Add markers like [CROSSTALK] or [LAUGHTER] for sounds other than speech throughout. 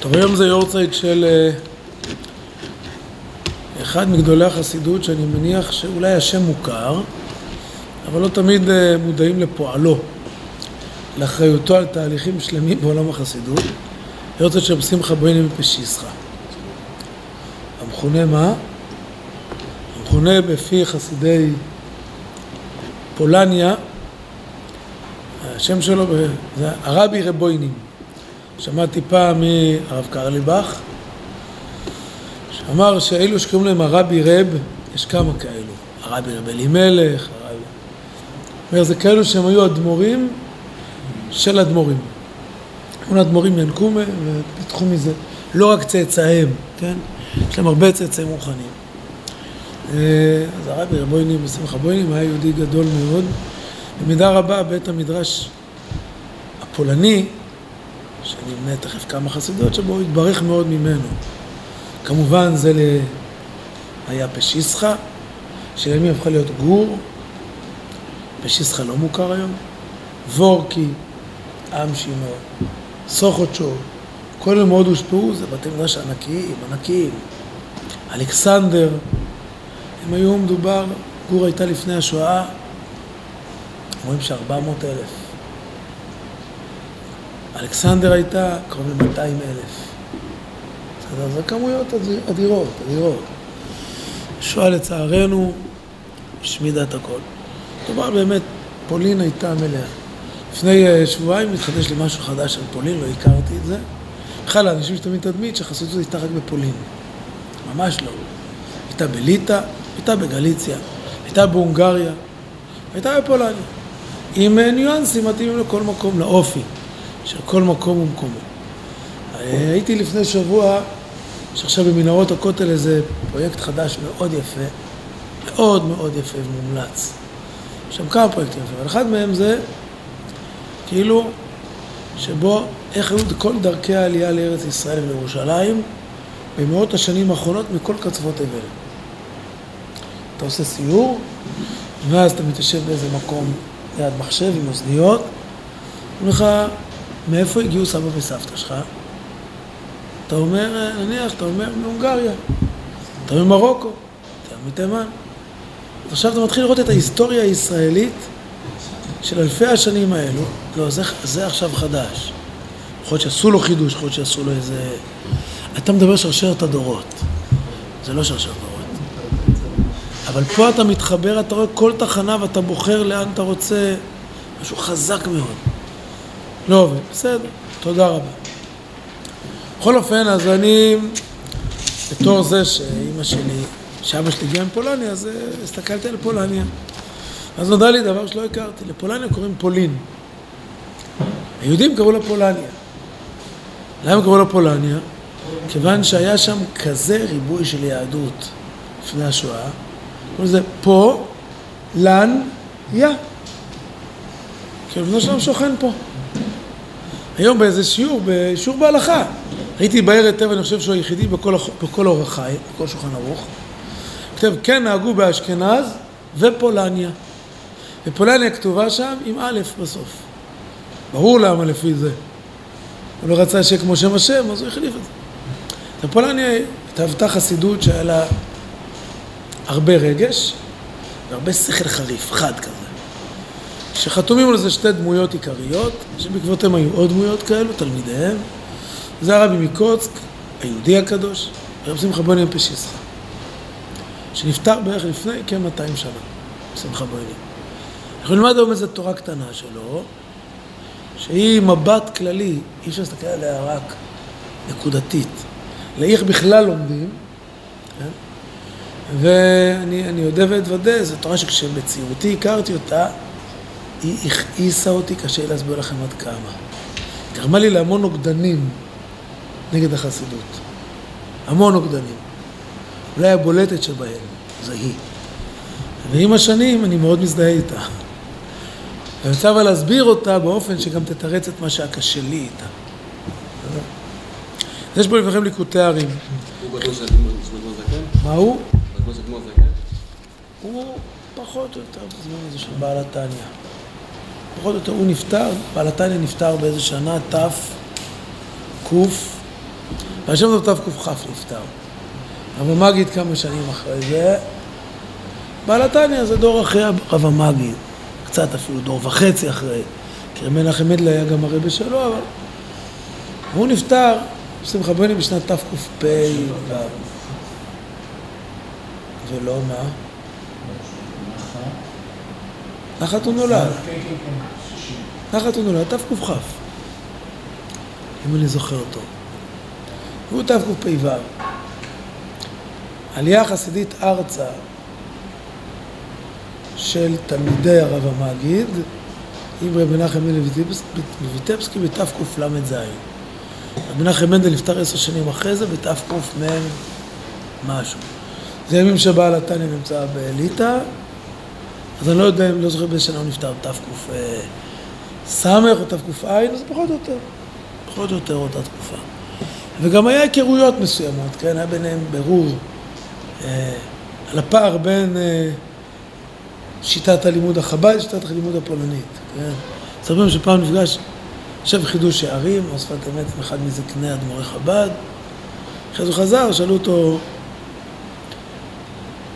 טוב, היום זה יורצייט של אה, אחד מגדולי החסידות שאני מניח שאולי השם מוכר, אבל לא תמיד אה, מודעים לפועלו, לאחריותו על תהליכים שלמים בעולם החסידות, יורצייט של שמחה בויני מפשיסחה. המכונה מה? המכונה בפי חסידי פולניה, השם שלו זה הרבי רבוינים. שמעתי פעם מהרב קרליבך, שאמר שאלו שקוראים להם הרבי רב, יש כמה כאלו, הרבי רב אלימלך, הרבי... אומר, זה כאלו שהם היו אדמו"רים של אדמו"רים. כל אדמו"רים ינקו מהם ופיתחו מזה, לא רק צאצאיהם, כן? יש להם הרבה צאצאים מוכנים. אז הרבי רבוינים, בשמחה בוינים, היה יהודי גדול מאוד. במידה רבה בית המדרש הפולני, שאני אמנה תכף כמה חסידות שבו התברך מאוד ממנו. כמובן זה ל... היה פשיסחה, שלימים הפכה להיות גור, פשיסחה לא מוכר היום, וורקי, עם שינו, סוכוצ'ו, כל אלה מאוד הושפעו, זה בתי מדרש ענקיים, ענקיים. אלכסנדר, הם היו מדובר, גור הייתה לפני השואה, שארבע מאות אלף. אלכסנדר הייתה קרוב ל-200 אלף. בסדר, זה כמויות אדירות, אדירות. שואה לצערנו השמידה את הכל. כלומר באמת, פולין הייתה מלאה. לפני שבועיים התחדש לי משהו חדש על פולין, לא הכרתי את זה. בכלל, האנשים שתמיד תדמית שחסידות הייתה רק בפולין. ממש לא. הייתה בליטא, הייתה בגליציה, הייתה בהונגריה, הייתה בפולניה. עם ניואנסים מתאימים לכל מקום, לאופי. של כל מקום ומקומו. הייתי לפני שבוע, שעכשיו במנהרות הכותל איזה פרויקט חדש מאוד יפה, מאוד מאוד יפה ומומלץ. יש שם כמה פרויקטים יפים, אבל אחד מהם זה כאילו שבו איך היו כל דרכי העלייה לארץ ישראל ולירושלים במאות השנים האחרונות מכל קצוות תבל. אתה עושה סיור, ואז אתה מתיישב באיזה מקום ליד מחשב עם אוזניות, אומר לך מאיפה הגיעו סבא וסבתא שלך? אתה אומר, נניח, אתה אומר מהונגריה, אתה אומר מרוקו, אתה מתימן. אז עכשיו אתה מתחיל לראות את ההיסטוריה הישראלית של אלפי השנים האלו. לא, זה, זה עכשיו חדש. יכול להיות שעשו לו חידוש, יכול להיות שעשו לו איזה... אתה מדבר שרשרת הדורות. זה לא שרשרת דורות. אבל פה אתה מתחבר, אתה רואה כל תחנה ואתה בוחר לאן אתה רוצה, משהו חזק מאוד. לא עובד, בסדר, תודה רבה. בכל אופן, אז אני, בתור זה שאימא שלי, שאבא שלי הגיע מפולניה, אז הסתכלתי על פולניה. אז נודע לי דבר שלא הכרתי, לפולניה קוראים פולין. היהודים קראו לה פולניה. למה קראו לה פולניה? כיוון שהיה שם כזה ריבוי של יהדות לפני השואה, לזה פה, לן, יא. כי הבנו שלנו שוכן פה. היום באיזה שיעור, בשיעור בהלכה, ראיתי בער היטב, אני חושב שהוא היחידי בכל, בכל אורח חי, בכל שולחן ערוך, כתב, כן נהגו באשכנז ופולניה. ופולניה כתובה שם עם א' בסוף. ברור למה לפי זה. הוא לא רצה שיהיה כמו שם השם, אז הוא החליף את זה. בפולניה התהוותה חסידות שהיה לה הרבה רגש והרבה שכל חריף, חד כזה. שחתומים על זה שתי דמויות עיקריות, שבעקבותיהם היו עוד דמויות כאלו, תלמידיהם. זה הרבי מקוצק, היהודי הקדוש, הרב שמחה בוני פשיסחה, שנפטר בערך לפני כ-200 שנה, שמחה בוני. אנחנו נלמד היום איזו תורה קטנה שלו, שהיא מבט כללי, אי אפשר להסתכל עליה רק נקודתית, לאיך בכלל לומדים, כן? ואני אודה ואתוודה, זו תורה שכשבצעירותי הכרתי אותה, היא הכעיסה אותי, קשה להסביר לכם עד כמה. גרמה לי להמון נוגדנים נגד החסידות. המון נוגדנים. אולי הבולטת שבהן זה היא. ועם השנים אני מאוד מזדהה איתה. ואני רוצה אבל להסביר אותה באופן שגם תתרץ את מה שהיה קשה לי איתה. יש פה לפניכם ליקוטי ערים. הוא בטוח זקן? מה הוא? הוא פחות או יותר בזמן הזה של בעל התניא. פחות או יותר הוא נפטר, בעל התניא נפטר באיזה שנה, ת' ק', והשם זאת תקכ" נפטר. אבל מגיד כמה שנים אחרי זה, בעל התניא זה דור אחרי רב המגיד, קצת אפילו דור וחצי אחרי, כי רבי מנחם מדלה היה גם הרבה שלו, אבל הוא נפטר, שמחה בני בשנת תקפ"ו. ולא מה? נחת הוא נולד. נחת הוא נולד, תקכ", אם אני זוכר אותו. והוא תקפ"ו. עלייה חסידית ארצה של תלמידי הרב המגיד עם רבי מנחם מנדל ויטבסקי בתקל"ז. רבי מנחם מנדל נפטר עשר שנים אחרי זה בתקמ משהו. זה ימים שבעל התניא נמצא בליטא, אז אני לא יודע לא זוכר באיזה שנה הוא נפטר, תקס או תק"ע, אז פחות או יותר, פחות או יותר אותה תקופה. וגם היה היכרויות מסוימות, כן? היה ביניהם ברור אה, על הפער בין אה, שיטת הלימוד החב"ד לשיטת הלימוד הפולנית, כן? מספרים שפעם נפגש, יושב חידוש שערים, או שפת אמת עם אחד מזקני אדמו"רי חב"ד, אחרי זה הוא חזר, שאלו אותו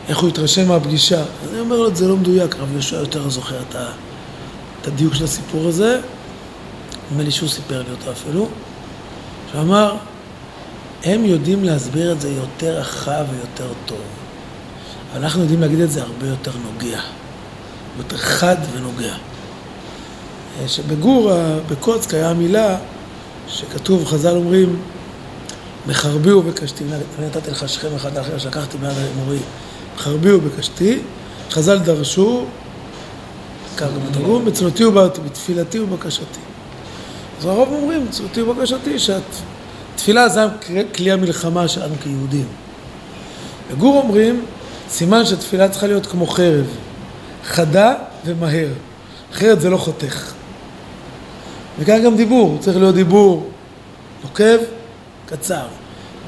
איך הוא התרשם מהפגישה. אני אומר לו, זה לא מדויק, רב יהושע יותר זוכר את, ה, את הדיוק של הסיפור הזה. נדמה לי שהוא סיפר לי אותו אפילו. שאמר, הם יודעים להסביר את זה יותר רחב ויותר טוב. אנחנו יודעים להגיד את זה הרבה יותר נוגע. יותר חד ונוגע. שבגור, בקוצק, היה מילה שכתוב, חז"ל אומרים, מחרבי ובקשתי, נתתי לך שכם אחד לאחר שלקחתי מיד מורי. חרבי ובקשתי, חז"ל דרשו, כך בתרגום, בצלותי ובאתי, בתפילתי ובקשתי. אז הרוב אומרים, בצלותי ובקשתי, שהתפילה זה כלי המלחמה שלנו כיהודים. בגור אומרים, סימן שתפילה צריכה להיות כמו חרב, חדה ומהר. אחרת זה לא חותך. וכאן גם דיבור, צריך להיות דיבור נוקב, קצר.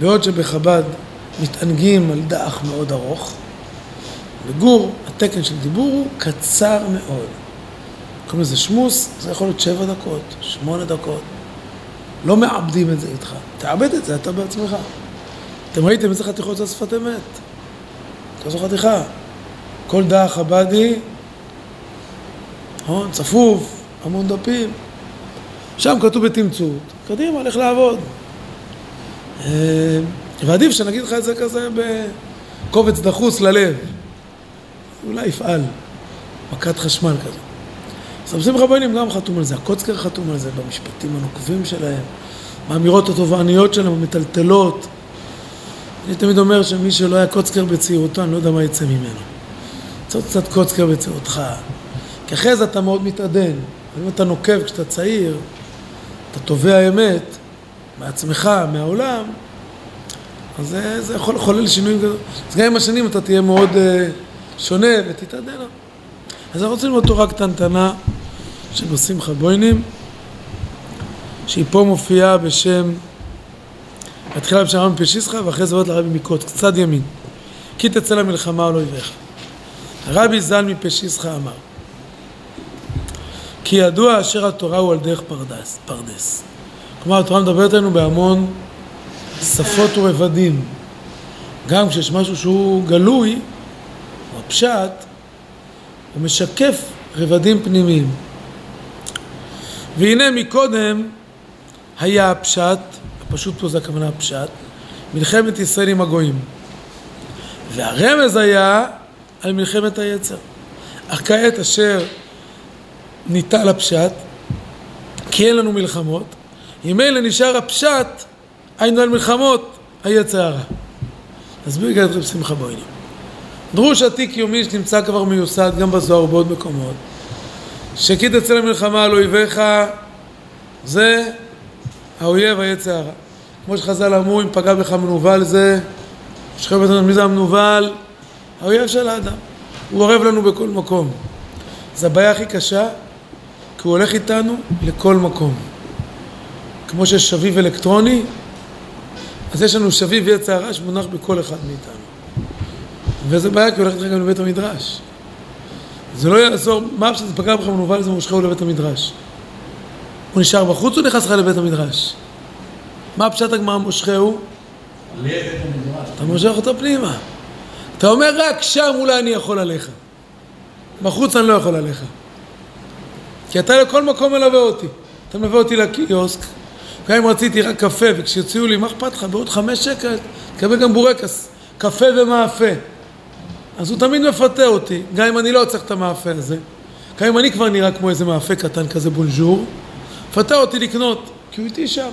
בעוד שבחב"ד מתענגים על דח מאוד ארוך, בגור, התקן של דיבור הוא קצר מאוד. קוראים לזה שמוס, זה יכול להיות שבע דקות, שמונה דקות. לא מעבדים את זה איתך. תעבד את זה אתה בעצמך. אתם ראיתם איזה חתיכות זה שפת אמת. כזו חתיכה. כל דח חב"די, נכון? צפוף, המון דפים. שם כתוב בתמצות. קדימה, לך לעבוד. אה, ועדיף שנגיד לך את זה כזה בקובץ דחוס ללב. אולי יפעל, מכת חשמל כזה. אז רב שמחה בוינים גם חתום על זה, הקוצקר חתום על זה במשפטים הנוקבים שלהם, באמירות התובעניות שלהם, המטלטלות. אני תמיד אומר שמי שלא היה קוצקר בצעירותו, אני לא יודע מה יצא ממנו. צריך קצת קוצקר בצעירותך. כי אחרי זה אתה מאוד מתעדן. אם אתה נוקב כשאתה צעיר, אתה תובע אמת מעצמך, מהעולם, אז זה, זה יכול לחולל שינויים גדולים. אז גם עם השנים אתה תהיה מאוד... שונה ותתעדנה. אז אנחנו רוצים ללמוד תורה קטנטנה של שמחה בוינים, שהיא פה מופיעה בשם, מתחילה בשם רבי פשיסחה ואחרי זה עוברת לרבי מקוץ, קצת ימין. כי תצא למלחמה על אויביך. הרבי ז"ל מפשיסחה אמר כי ידוע אשר התורה הוא על דרך פרדס, פרדס. כלומר, התורה מדברת עלינו בהמון שפות ורבדים. גם כשיש משהו שהוא גלוי, הפשט הוא משקף רבדים פנימיים. והנה מקודם היה הפשט, הפשוט פה זה הכוונה הפשט, מלחמת ישראל עם הגויים. והרמז היה על מלחמת היצר. אך כעת אשר ניטל הפשט, כי אין לנו מלחמות, אם אלה נשאר הפשט, היינו על מלחמות היצר הרע. נסביר גם את רב שמחה בוינים. דרוש עתיק יומי שנמצא כבר מיוסד גם בזוהר ובעוד מקומות. שכי תצא למלחמה על אויביך זה האויב היצע הרע כמו שחז"ל אמרו אם פגע בך מנוול זה שכב אותנו מי זה המנוול? האויב של האדם. הוא עורב לנו בכל מקום. זו הבעיה הכי קשה כי הוא הולך איתנו לכל מקום. כמו שיש שביב אלקטרוני אז יש לנו שביב יצע הרע שמונח בכל אחד מאיתנו וזה בעיה כי הולכת רגע לבית המדרש. זה לא יעזור, מה שזה פגע בכם מנוול לזה מושכהו לבית המדרש. הוא נשאר בחוץ או נכנס לך לבית המדרש? מה פשט הגמרא מושכהו? אתה מושך אותו פנימה. אתה אומר רק שם אולי אני יכול עליך. בחוץ אני לא יכול עליך. כי אתה לכל מקום מלווה אותי. אתה מלווה אותי לקיוסק, גם אם רציתי רק קפה, וכשיוציאו לי, מה אכפת לך? בעוד חמש שקל תקבל גם בורקס, קפה ומאפה. אז הוא תמיד מפתה אותי, גם אם אני לא צריך את המאפה הזה. גם אם אני כבר נראה כמו איזה מאפה קטן כזה בונז'ור, מפתה אותי לקנות, כי הוא איתי שם.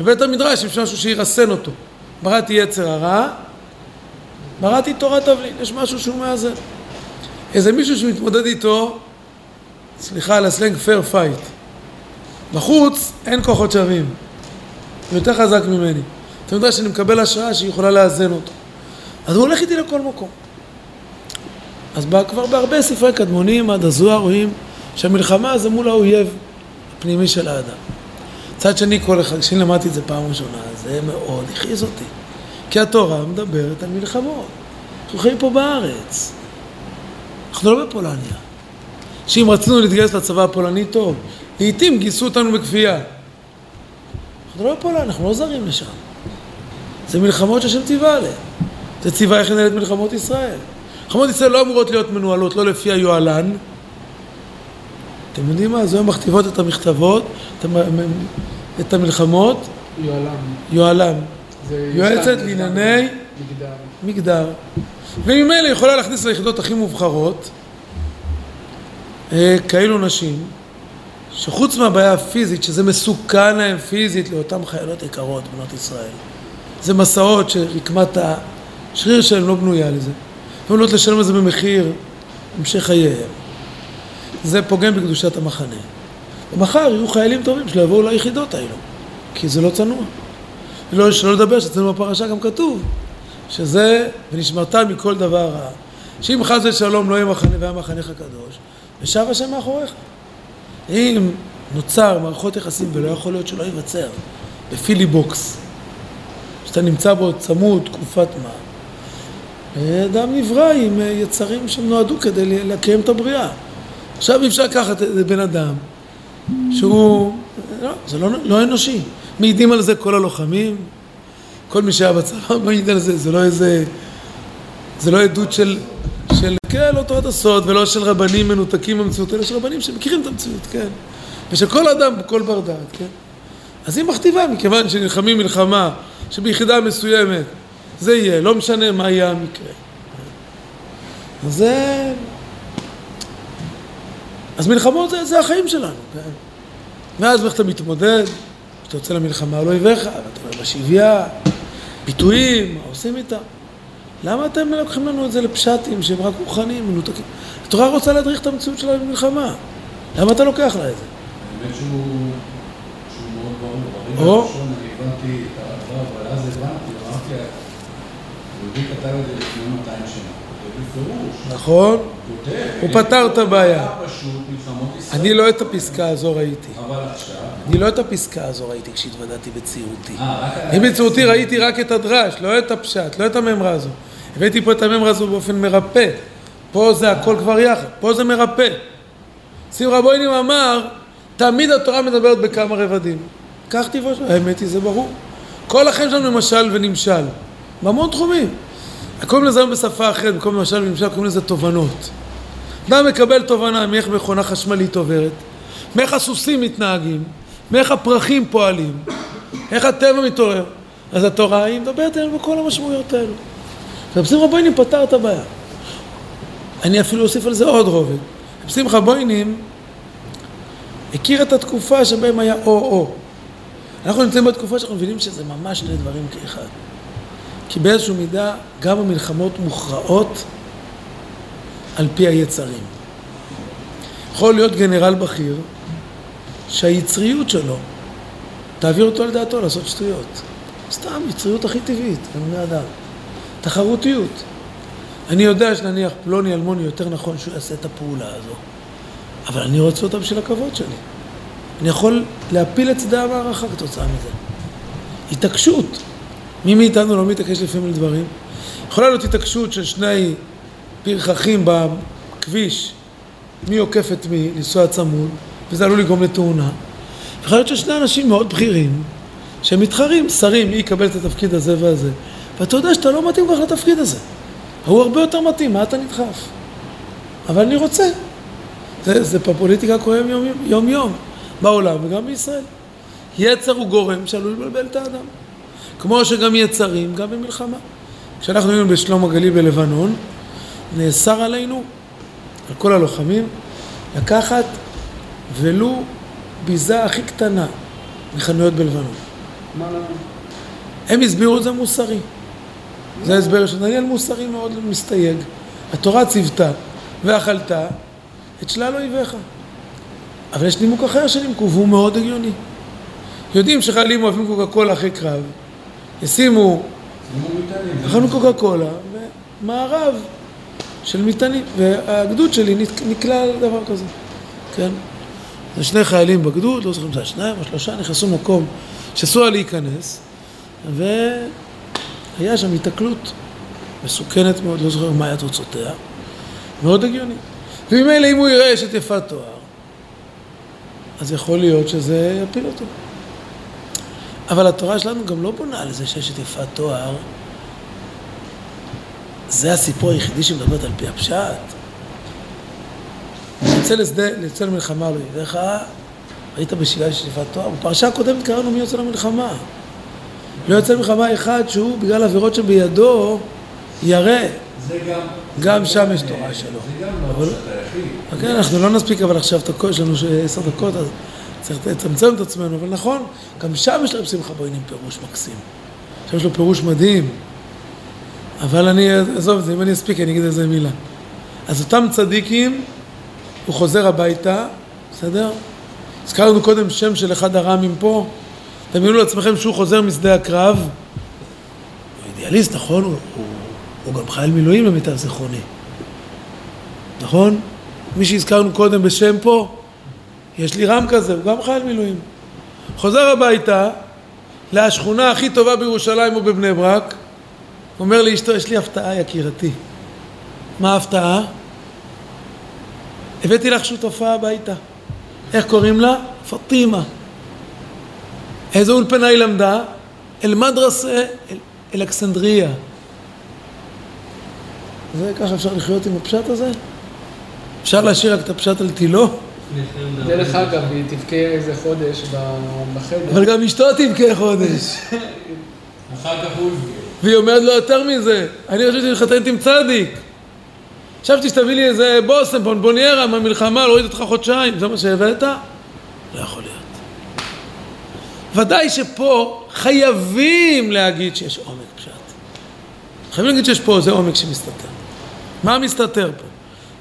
בבית המדרש יש משהו שירסן אותו. בראתי יצר הרע, בראתי תורת תבלין, יש משהו שהוא מאזן. איזה מישהו שמתמודד איתו, סליחה על הסלנג fair fight. בחוץ אין כוחות שווים, הוא יותר חזק ממני. אתה יודע שאני מקבל השראה שהיא יכולה לאזן אותו. אז הוא הולך איתי לכל מקום. אז כבר בהרבה ספרי קדמונים עד הזוהר רואים שהמלחמה זה מול האויב הפנימי של האדם. מצד שני, כל אחד, כשאני למדתי את זה פעם ראשונה, זה מאוד הכעיס אותי. כי התורה מדברת על מלחמות. אנחנו חיים פה בארץ. אנחנו לא בפולניה. שאם רצינו להתגייס לצבא הפולני, טוב. לעיתים גייסו אותנו בכפייה. אנחנו לא בפולניה, אנחנו לא זרים לשם. זה מלחמות שהשם ציווה עליהן. זה ציווה איך לנהל את מלחמות ישראל. מלחמות ישראל לא אמורות להיות מנוהלות לא לפי היוהל"ן. אתם יודעים מה? זה מכתיבות את המכתבות, את המלחמות. יוהל"ם. יוהל"ם. זה יועצת לענייני מגדר. מגדר. וממילא יכולה להכניס ליחידות הכי מובחרות אה, כאלו נשים, שחוץ מהבעיה הפיזית, שזה מסוכן להם פיזית לאותן חיילות יקרות, בנות ישראל, זה מסעות שרקמת השריר שלהם לא בנויה לזה. הן יכולות לשלם על זה במחיר המשך חייהם. זה פוגם בקדושת המחנה. ומחר יהיו חיילים טובים שלא יבואו ליחידות האלו, כי זה לא צנוע. לא, שלא לדבר שאצלנו בפרשה גם כתוב שזה, ונשמרת מכל דבר רע. שאם חס ושלום לא יהיה מחנה והיה מחנך הקדוש, ושב השם מאחוריך. אם נוצר מערכות יחסים ולא יכול להיות שלא ייווצר בפילי בוקס, שאתה נמצא בו צמוד תקופת מה, אדם נברא עם יצרים שנועדו כדי לקיים את הבריאה. עכשיו אפשר לקחת את בן אדם שהוא, לא, זה לא, לא אנושי. מעידים על זה כל הלוחמים, כל מי שהיה בצבא מעיד על זה, זה לא איזה, זה לא עדות של, של, כן, לא תורת הסוד ולא של רבנים מנותקים במציאות, אלא של רבנים שמכירים את המציאות, כן. ושל כל אדם, כל בר דעת, כן. אז היא מכתיבה, מכיוון שנלחמים מלחמה שביחידה מסוימת זה יהיה, לא משנה מה יהיה המקרה. אז זה... אז מלחמות זה, זה החיים שלנו, כן. ואז איך אתה מתמודד, כשאתה יוצא למלחמה על אויביך, ואתה אומר בשביה, ביטויים, מה עושים איתם? למה אתם לוקחים לנו את זה לפשטים שהם רק רוחניים, מנותקים? התורה רוצה להדריך את המציאות שלה במלחמה. למה אתה לוקח לה את זה? האמת שהוא שהוא מאוד ברור. או. ברגע הראשון אני הבנתי את הדבר, אבל אז הבנתי, אמרתי, כתב את זה לפני 200 שנה. נכון? הוא פתר את הבעיה. אני לא את הפסקה הזו ראיתי. אני לא את הפסקה הזו ראיתי כשהתוודעתי בצעירותי. אה. אני בצעירותי ראיתי רק את הדרש, לא את הפשט, לא את הממרה הזו. הבאתי פה את הממרה הזו באופן מרפא. פה זה הכל כבר יחד, פה זה מרפא. שמחה בוינים אמר, תמיד התורה מדברת בכמה רבדים. כך טבעו שלו, האמת היא, זה ברור. כל החיים שלנו משל ונמשל. בהמון תחומים. קוראים לזה היום בשפה אחרת, במקום למשל ונמשל, קוראים לזה תובנות. אדם מקבל תובנה מאיך מכונה חשמלית עוברת, מאיך הסוסים מתנהגים, מאיך הפרחים פועלים, איך הטבע מתעורר. אז התורה היא מדברת עלינו בכל המשמעויות האלו. רב שמחה בוינים פתר את הבעיה. אני אפילו אוסיף על זה עוד רובד. רב שמחה בוינים הכיר את התקופה שבהם היה או-או. אנחנו נמצאים בתקופה שאנחנו מבינים שזה ממש שני דברים כאחד. כי באיזושהי מידה גם המלחמות מוכרעות על פי היצרים. יכול להיות גנרל בכיר שהיצריות שלו תעביר אותו על דעתו לעשות שטויות. סתם, יצריות הכי טבעית, בני אדם. תחרותיות. אני יודע שנניח פלוני אלמוני יותר נכון שהוא יעשה את הפעולה הזו, אבל אני רוצה אותה בשביל הכבוד שלי. אני יכול להפיל את שדה המערכה כתוצאה מזה. התעקשות. מי מאיתנו לא מתעקש לפעמים לדברים? יכולה להיות התעקשות של שני פרחחים בכביש מי עוקף את מי, לנסוע צמוד, וזה עלול לגרום לתאונה. יכול להיות ששני אנשים מאוד בכירים, שהם מתחרים, שרים, מי יקבל את התפקיד הזה והזה. ואתה יודע שאתה לא מתאים כל לתפקיד הזה. ההוא הרבה יותר מתאים, מה אתה נדחף? אבל אני רוצה. זה, זה בפוליטיקה קורה יום יום, יום יום, בעולם וגם בישראל. יצר הוא גורם שעלול לבלבל את האדם. כמו שגם יצרים, גם במלחמה. כשאנחנו היינו בשלום הגליל בלבנון, נאסר עלינו, על כל הלוחמים, לקחת ולו ביזה הכי קטנה מחנויות בלבנון. מה? הם הסבירו את זה מוסרי. זה ההסבר של דניאל מוסרי מאוד מסתייג. התורה ציוותה ואכלת את שלל אויביך. אבל יש נימוק אחר שנימקו, והוא מאוד הגיוני. יודעים שחיילים אוהבים קוקה קולה אחרי קרב, ישימו, אכלנו קוקה קולה, ומארב של מטענים, והגדוד שלי נק- נקלע על דבר כזה, כן? זה שני חיילים בגדוד, לא זוכרים אם זה היה שניים או שלושה, נכנסו למקום שאסור היה להיכנס, והיה שם היתקלות מסוכנת מאוד, לא זוכר מה היה תוצאותיה, מאוד הגיוני. וממילא אם הוא יראה אשת יפת תואר, אז יכול להיות שזה יפיל אותו. אבל התורה שלנו גם לא בונה על זה שאשת יפת תואר, זה הסיפור היחידי שמדברת על פי הפשט. יוצא לשדה, יוצא למלחמה לא ידיך, היית בשאלה של יפת תואר. בפרשה הקודמת קראנו מי יוצא למלחמה. לא יוצא למלחמה אחד שהוא, בגלל עבירות שבידו, ירא. גם... גם שם יש אה, תורה שלו. זה גם לא הפשט היחיד. כן, אנחנו לא נספיק אבל עכשיו את הכל, יש לנו ש- עשר דקות, אז צריך לצמצם את עצמנו, אבל נכון, גם שם יש לרב שמחה בוינים פירוש מקסים. שם יש לו פירוש מדהים. אבל אני, עזוב את זה, אם אני אספיק אני אגיד איזה מילה. אז אותם צדיקים, הוא חוזר הביתה, בסדר? הזכרנו קודם שם של אחד הר"מים פה, דמיינו לעצמכם שהוא חוזר משדה הקרב, הוא אידיאליסט, נכון? הוא, הוא, הוא גם חייל מילואים למיטב זיכרוני. נכון? מי שהזכרנו קודם בשם פה, יש לי רם כזה, הוא גם חייל מילואים. חוזר הביתה, לשכונה הכי טובה בירושלים או בבני ברק, אומר לאשתו, יש לי הפתעה יקירתי. מה ההפתעה? הבאתי לך שותפה הביתה. איך קוראים לה? פטימה. איזה אולפנה היא למדה? אל-מדרסה, אל- אלכסנדריה. זה ככה אפשר לחיות עם הפשט הזה? אפשר להשאיר רק את הפשט על תילו? דרך אגב, היא תבכה איזה חודש בחדר. אבל גם אשתו תבכה חודש. [LAUGHS] אחר כך הוא יבכה. והיא אומרת לו יותר מזה, אני חושבת שאני מתחתנת עם צדיק. חשבתי שתביא לי איזה בושם, בונבוניירה מהמלחמה, להוריד אותך חודשיים, זה מה שהבאת? לא יכול להיות. ודאי שפה חייבים להגיד שיש עומק פשט. חייבים להגיד שיש פה איזה עומק שמסתתר. מה מסתתר פה?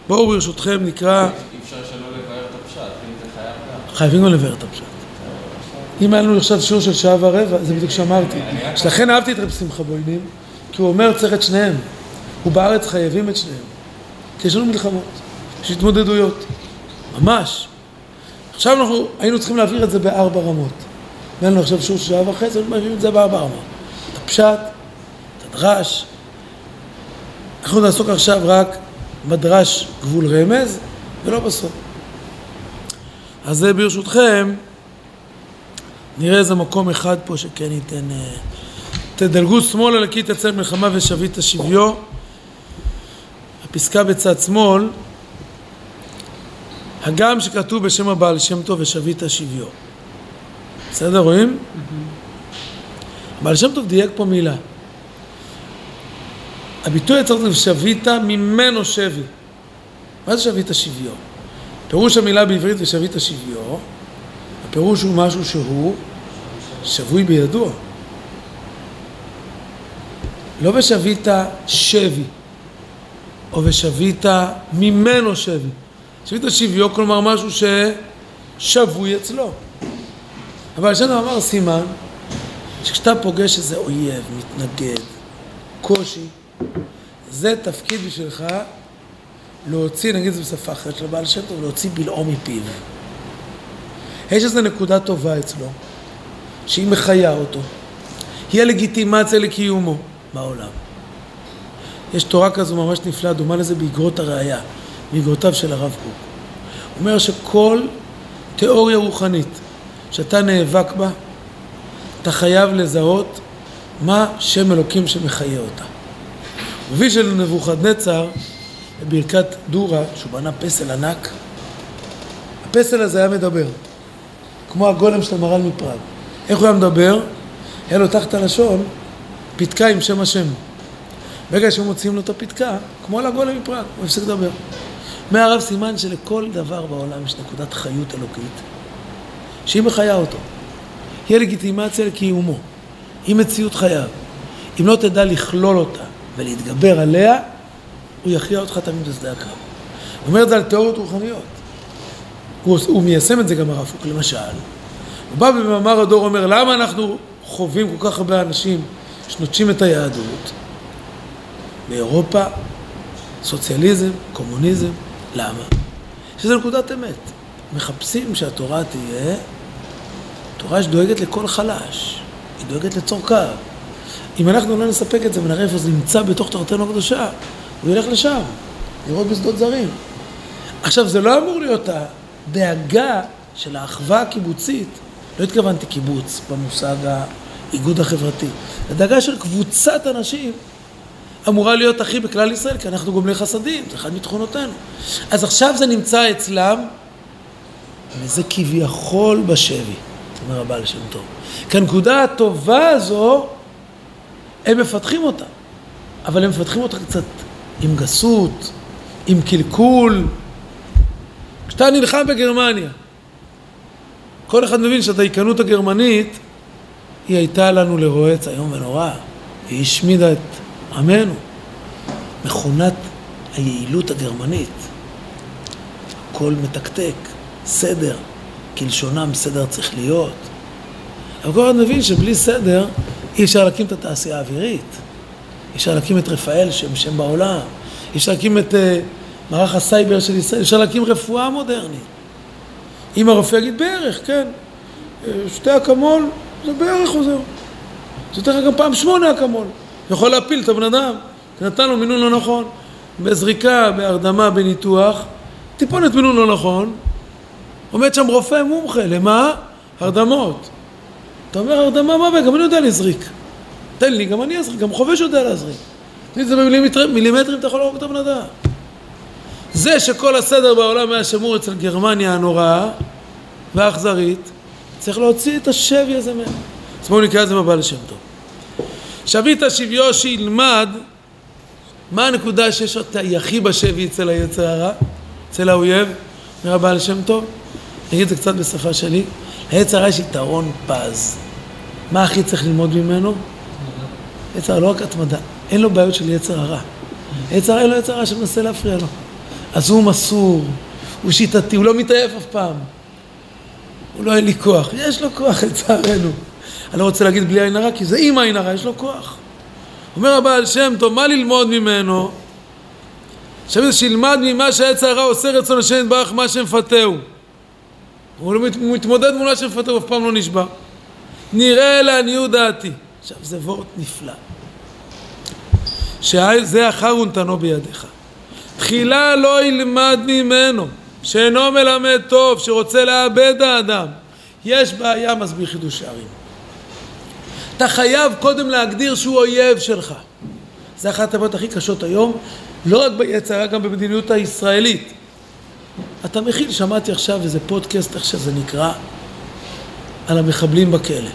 בואו ברשותכם נקרא, אי אפשר שלא לבאר את הפשט, אם זה חייב כך. חייבים גם לבאר את הפשט. אם היה לנו עכשיו שיעור של שעה ורבע, זה בדיוק שאמרתי. שלכן אהבתי את רב שמחה בוינים, כי הוא אומר צריך את שניהם. ובארץ חייבים את שניהם. כי יש לנו מלחמות, יש התמודדויות. ממש. עכשיו אנחנו היינו צריכים להעביר את זה בארבע רמות. היה לנו עכשיו שיעור של שעה וחצי, אנחנו מעבירים את זה בארבע רמות. את הפשט, את הדרש. אנחנו נעסוק עכשיו רק בדרש גבול רמז, ולא בסוף. אז זה ברשותכם, נראה איזה מקום אחד פה שכן ייתן... אה, תדלגו שמאלה לקי תצא מלחמה ושבית שביו. הפסקה בצד שמאל, הגם שכתוב בשם הבעל שם טוב ושבית שביו. בסדר, רואים? הבעל שם טוב דייק פה מילה. הביטוי הצורך זה שבית ממנו שבי. מה זה שבית שביו? פירוש המילה בעברית ושבית שביו, הפירוש הוא משהו שהוא שבוי בידוע. לא ושבית שבי, או ושבית ממנו שבי. שבית שביו, כלומר משהו ששבוי אצלו. אבל השם אמר סימן שכשאתה פוגש איזה אויב, מתנגד, קושי, זה תפקיד בשבילך להוציא, נגיד זה בשפה אחרת של הבעל שם טוב, להוציא בלעו מפיו. יש איזו נקודה טובה אצלו, שהיא מחיה אותו. היא הלגיטימציה לקיומו בעולם. יש תורה כזו ממש נפלאה, דומה לזה באגרות הראייה, באגרותיו של הרב קוק. אומר שכל תיאוריה רוחנית שאתה נאבק בה, אתה חייב לזהות מה שם אלוקים שמחיה אותה. של נבוכדנצר, בברכת דורה, שהוא בנה פסל ענק, הפסל הזה היה מדבר, כמו הגולם של המר"ל מפראג. איך הוא היה מדבר? היה לו תחת הלשון פתקה עם שם השם. ברגע שמוציאים לו את הפתקה, כמו לגולם מפראג, הוא הפסיק לדבר. מהרב סימן שלכל דבר בעולם יש נקודת חיות אלוקית, שהיא מחיה אותו. היא הלגיטימציה לקיומו, היא מציאות חייו. אם לא תדע לכלול אותה ולהתגבר עליה, הוא יכריע אותך תמיד בשדה הקרב. הוא אומר את זה על תיאוריות רוחניות. הוא, הוא מיישם את זה גם הרב קוק, למשל. הוא בא במאמר הדור אומר, למה אנחנו חווים כל כך הרבה אנשים שנוטשים את היהדות? באירופה, סוציאליזם, קומוניזם, למה? שזה נקודת אמת. מחפשים שהתורה תהיה תורה שדואגת לכל חלש, היא דואגת לצורכיו. אם אנחנו לא נספק את זה ונראה איפה זה נמצא בתוך תורתנו הקדושה, הוא ילך לשם, לראות בשדות זרים. עכשיו, זה לא אמור להיות הדאגה של האחווה הקיבוצית, לא התכוונתי קיבוץ במושג האיגוד החברתי, הדאגה של קבוצת אנשים אמורה להיות הכי בכלל ישראל, כי אנחנו גומלי חסדים, זה אחד מתכונותינו. אז עכשיו זה נמצא אצלם, וזה כביכול בשבי, אומר הבעל שם טוב. כי הנקודה הטובה הזו, הם מפתחים אותה, אבל הם מפתחים אותה קצת עם גסות, עם קלקול. כשאתה נלחם בגרמניה, כל אחד מבין שהדייקנות הגרמנית, היא הייתה לנו לרועץ איום ונורא. היא השמידה את עמנו. מכונת היעילות הגרמנית. הכל מתקתק, סדר, כלשונם סדר צריך להיות. אבל כל אחד מבין שבלי סדר אי אפשר להקים את התעשייה האווירית. אפשר להקים את רפאל שם שם בעולם. אפשר להקים את אה, מערך הסייבר של ישראל. אפשר להקים רפואה מודרנית. אם הרופא יגיד בערך, כן, אה, שתי אקמול זה בערך עוזר. זה יותר גם פעם שמונה אקמול. יכול להפיל את הבן אדם, נתן לו מינון לא נכון. בזריקה, בהרדמה, בניתוח, טיפונת מינון לא נכון, עומד שם רופא מומחה, למה? הרדמות. אתה אומר הרדמה מה גם אני יודע להזריק. תן לי, גם אני אזריק, גם חובש יודע להזריק. לי את זה במילימטרים, אתה יכול להרוג את הבן אדם. זה שכל הסדר בעולם היה שמור אצל גרמניה הנוראה והאכזרית, צריך להוציא את השבי הזה מהם. אז בואו נקרא את זה בבעל שם טוב. שבית שביו שילמד מה הנקודה שיש אותה הכי בשבי אצל היצר הרע, אצל האויב, אומר הבעל שם טוב, אני אגיד את זה קצת בשפה שלי, ליצר הרע יש יתרון פז. מה הכי צריך ללמוד ממנו? יצר לא רק התמדה, אין לו בעיות של יצר הרע. יצר אין לו יצר הרע שמנסה להפריע לו. אז הוא מסור, הוא שיטתי, הוא לא מתעייף אף פעם. הוא לא אין לי כוח, יש לו כוח [LAUGHS] לצערנו. אני לא רוצה להגיד בלי עין הרע, כי זה עם עין הרע, יש לו כוח. אומר הבעל שם טוב, מה ללמוד ממנו? עכשיו שילמד ממה שהעץ הרע עושה רצון השם יתברך מה שמפתהו. הוא מתמודד מול מה שמפתהו, הוא אף פעם לא נשבע. נראה לעניות דעתי. עכשיו זה וורט נפלא. שזה אחר ונתנו בידיך. תחילה לא ילמד ממנו, שאינו מלמד טוב, שרוצה לאבד האדם. יש בעיה מסביר חידוש שערים. אתה חייב קודם להגדיר שהוא אויב שלך. זה אחת הבעיות הכי קשות היום, לא רק ביצרה, גם במדיניות הישראלית. אתה מכיל, שמעתי עכשיו איזה פודקאסט, איך שזה נקרא, על המחבלים בכלא.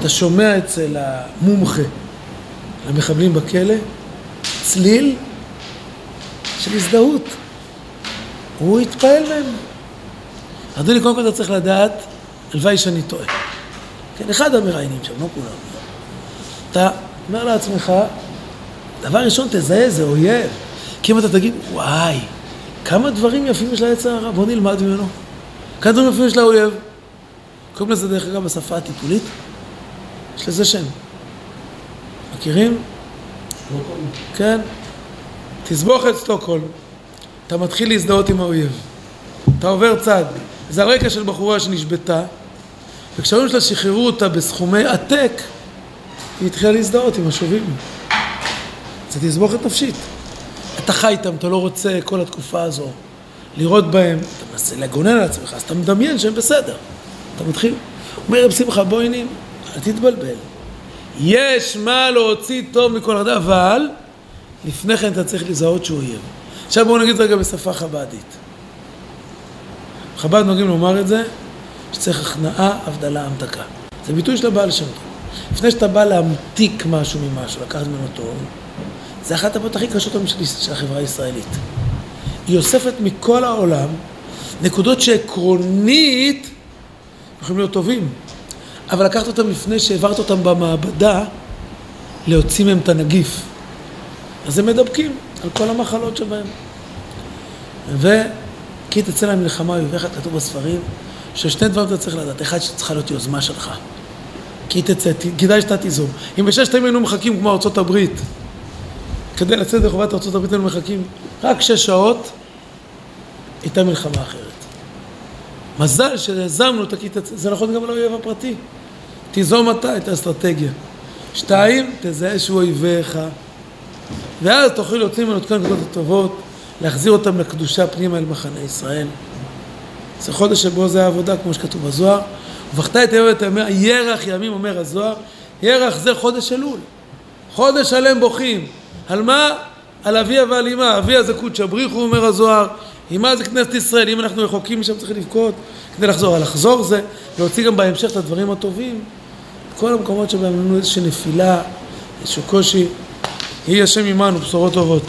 אתה שומע אצל המומחה למחבלים בכלא צליל של הזדהות. הוא התפעל מהם. אדוני, קודם כל אתה צריך לדעת, הלוואי שאני טועה. כן, אחד המראיינים שם, לא כולם. אתה אומר לעצמך, דבר ראשון, תזהה, זה אויב. כי אם אתה תגיד, וואי, כמה דברים יפים יש לעץ הרע, בוא נלמד ממנו. כמה דברים יפים יש לאויב. קוראים לזה, דרך אגב, בשפה הטיפולית, יש לזה שם. מכירים? כן. תסבוך את סטוקהולם. אתה מתחיל להזדהות עם האויב. אתה עובר צד. זה הרקע של בחורה שנשבתה, וכשההורים שלה שחררו אותה בסכומי עתק, היא התחילה להזדהות עם השובים. זה תסבוכת נפשית. אתה חי איתם, אתה לא רוצה כל התקופה הזו לראות בהם, אתה מנסה לגונן על עצמך, אז אתה מדמיין שהם בסדר. אתה מתחיל, אומר רב שמחה בוינים, אל תתבלבל. יש מה להוציא טוב מכל אחד, אבל לפני כן אתה צריך לזהות שהוא אויב. עכשיו בואו נגיד רגע בשפה חב"דית. חב"ד נוהגים לומר את זה, שצריך הכנעה, הבדלה, המתקה. זה ביטוי של הבעל שם. לפני שאתה בא להמתיק משהו ממשהו, לקחת ממנו טוב, זה אחת הפעולות הכי קשות של החברה הישראלית. היא אוספת מכל העולם נקודות שעקרונית יכולים להיות טובים, אבל לקחת אותם לפני שהעברת אותם במעבדה, להוציא מהם את הנגיף. אז הם מדבקים על כל המחלות שבהם. וכי תצא להם מלחמה אויביך, כתוב בספרים, ששני דברים אתה צריך לדעת. אחד, שצריכה להיות יוזמה שלך. כי תצא, כדאי שאתה תיזום. אם בששת הימים היינו מחכים כמו ארצות הברית, כדי לצאת לחובת ארצות הברית היינו מחכים רק שש שעות, הייתה מלחמה אחרת. מזל שיזמנו את הכיתה, זה נכון גם לאויב הפרטי. תיזום אתה את האסטרטגיה. שתיים, תזהה שהוא אויביך. ואז תוכל להוציא ממנו את כל הנקודות הטובות, להחזיר אותם לקדושה פנימה אל מחנה ישראל. זה חודש שבו זה העבודה, כמו שכתוב בזוהר. ובכתה את היום ואת הימים, ירח ימים, אומר הזוהר, ירח זה חודש אלול. חודש שלם בוכים. על מה? על אביה ועל אמה. אביה זה קודשא בריחו, אומר הזוהר. אמה זה כנסת ישראל. אם אנחנו רחוקים משם צריך לבכות כדי לחזור. לחזור זה להוציא גם בהמשך את הדברים הטובים. כל המקומות שבהם לנו איזושהי נפילה, איזשהו קושי. יהי השם עמנו, בשורות טובות.